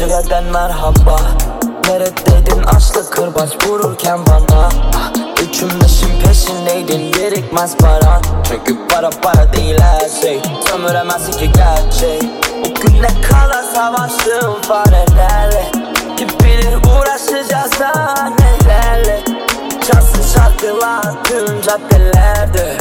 Zirveden merhaba. Neredeydin? Açlı kırbaç vururken bana. Üçün beşin peşindeydin birikmez para. Çünkü para para değil her şey. Sömüremezsin ki gerçeği. O güne kadar savaştığım farelerle Kim bilir uğraşacağız daha nelerle? Çalsın şarkılar tüm caddelerde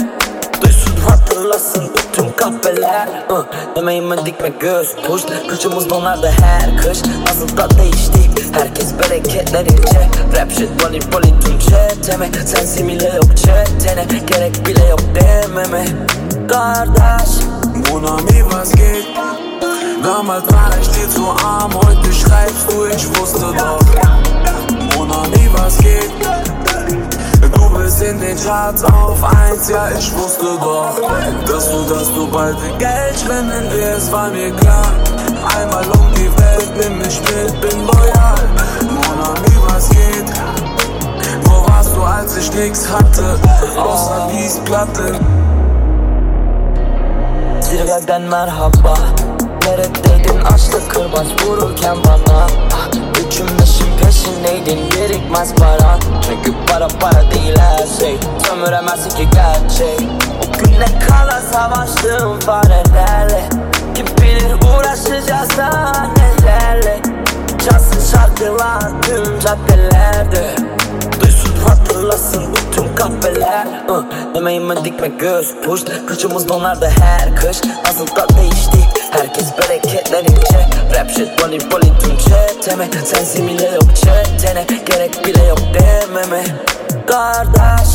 hatırlasın bütün kahveler. Uh, Emeğime dikme göz push Kışımız donardı her kış. Nasıl da değiştik Herkes bereketlerince Rap shit volley volley tüm çeteme. Sensin bile yok çetene. Gerek bile yok dememe. Kardeş wie was geht? Damals war ich dir zu bist in den Charts auf eins, ja, ich wusste doch. Dass du, dass du bald Geld spenden wirst, war mir klar. Einmal um die Welt, nimm mich mit, bin loyal. Mona, wie was geht? Wo warst du, als ich nix hatte? Außer Platte. Zirveden merhaba Neredeydin açlı kırbaç vururken bana Üçün beşin peşindeydin birikmez para Çünkü para değil her şey. Sömüremezsin ki gerçeği. O güne kadar savaştığım farelerle Kim bilir uğraşacağız daha nelerle Çalsın şarkılar tüm caddelerde. Duysun hatırlasın bütün kahveler. Uh, Emeğime dikme göz push. Kışımız donardı her kış. Da değiştik Herkes bereketlerince Rap shit volley volley tüm çeteme. Sensin bile yok çetene. Gerek bile yok dememe Kardeş.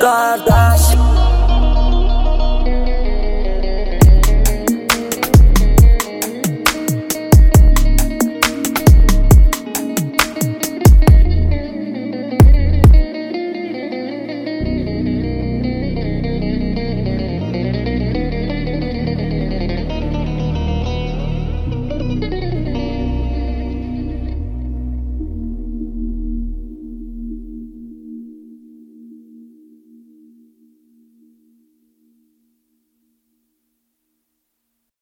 Kardeş